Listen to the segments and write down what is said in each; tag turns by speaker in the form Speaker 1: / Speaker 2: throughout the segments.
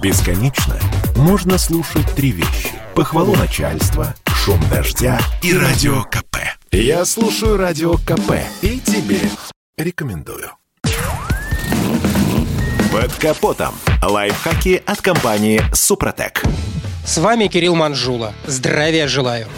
Speaker 1: Бесконечно можно слушать три вещи. Похвалу начальства, шум дождя и радио КП. Я слушаю радио КП и тебе рекомендую. Под капотом. Лайфхаки от компании «Супротек».
Speaker 2: С вами Кирилл Манжула. Здравия желаю.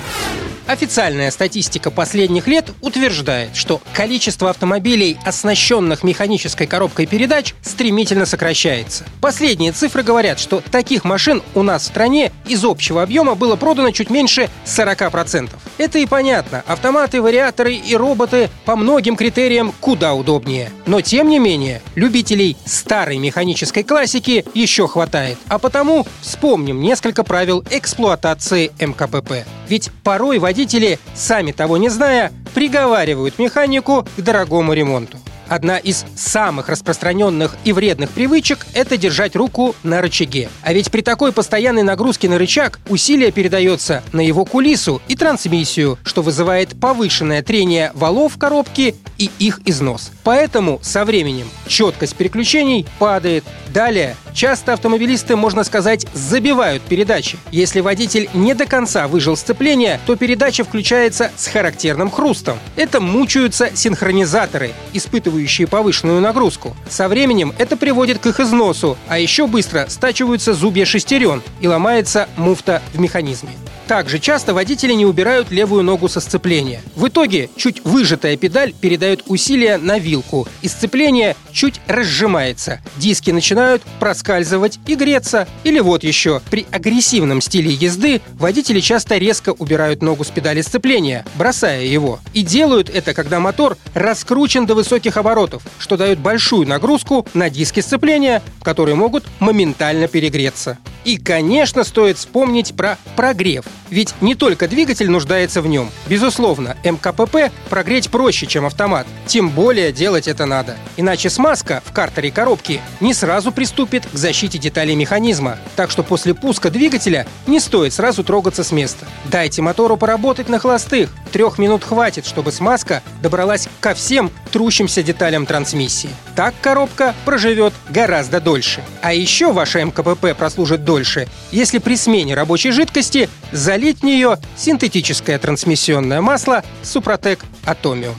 Speaker 2: Официальная статистика последних лет утверждает, что количество автомобилей, оснащенных механической коробкой передач, стремительно сокращается. Последние цифры говорят, что таких машин у нас в стране из общего объема было продано чуть меньше 40%. Это и понятно. Автоматы, вариаторы и роботы по многим критериям куда удобнее. Но тем не менее, любителей старой механической классики еще хватает. А потому вспомним несколько правил эксплуатации МКПП. Ведь порой Водители, сами того не зная, приговаривают механику к дорогому ремонту. Одна из самых распространенных и вредных привычек – это держать руку на рычаге. А ведь при такой постоянной нагрузке на рычаг усилие передается на его кулису и трансмиссию, что вызывает повышенное трение валов коробки и их износ. Поэтому со временем четкость переключений падает. Далее, часто автомобилисты, можно сказать, забивают передачи. Если водитель не до конца выжил сцепление, то передача включается с характерным хрустом. Это мучаются синхронизаторы, испытывающие повышенную нагрузку. Со временем это приводит к их износу, а еще быстро стачиваются зубья шестерен и ломается муфта в механизме. Также часто водители не убирают левую ногу со сцепления. В итоге чуть выжатая педаль передает усилие на вилку, и сцепление чуть разжимается. Диски начинают проскальзывать и греться. Или вот еще, при агрессивном стиле езды водители часто резко убирают ногу с педали сцепления, бросая его. И делают это, когда мотор раскручен до высоких оборотов, что дает большую нагрузку на диски сцепления, которые могут моментально перегреться. И, конечно, стоит вспомнить про прогрев. Ведь не только двигатель нуждается в нем. Безусловно, МКПП прогреть проще, чем автомат. Тем более делать это надо. Иначе смазка в картере коробки не сразу приступит к защите деталей механизма. Так что после пуска двигателя не стоит сразу трогаться с места. Дайте мотору поработать на холостых. Трех минут хватит, чтобы смазка добралась ко всем трущимся деталям трансмиссии. Так коробка проживет гораздо дольше. А еще ваша МКПП прослужит дольше, если при смене рабочей жидкости залить в нее синтетическое трансмиссионное масло Супротек Атомиум.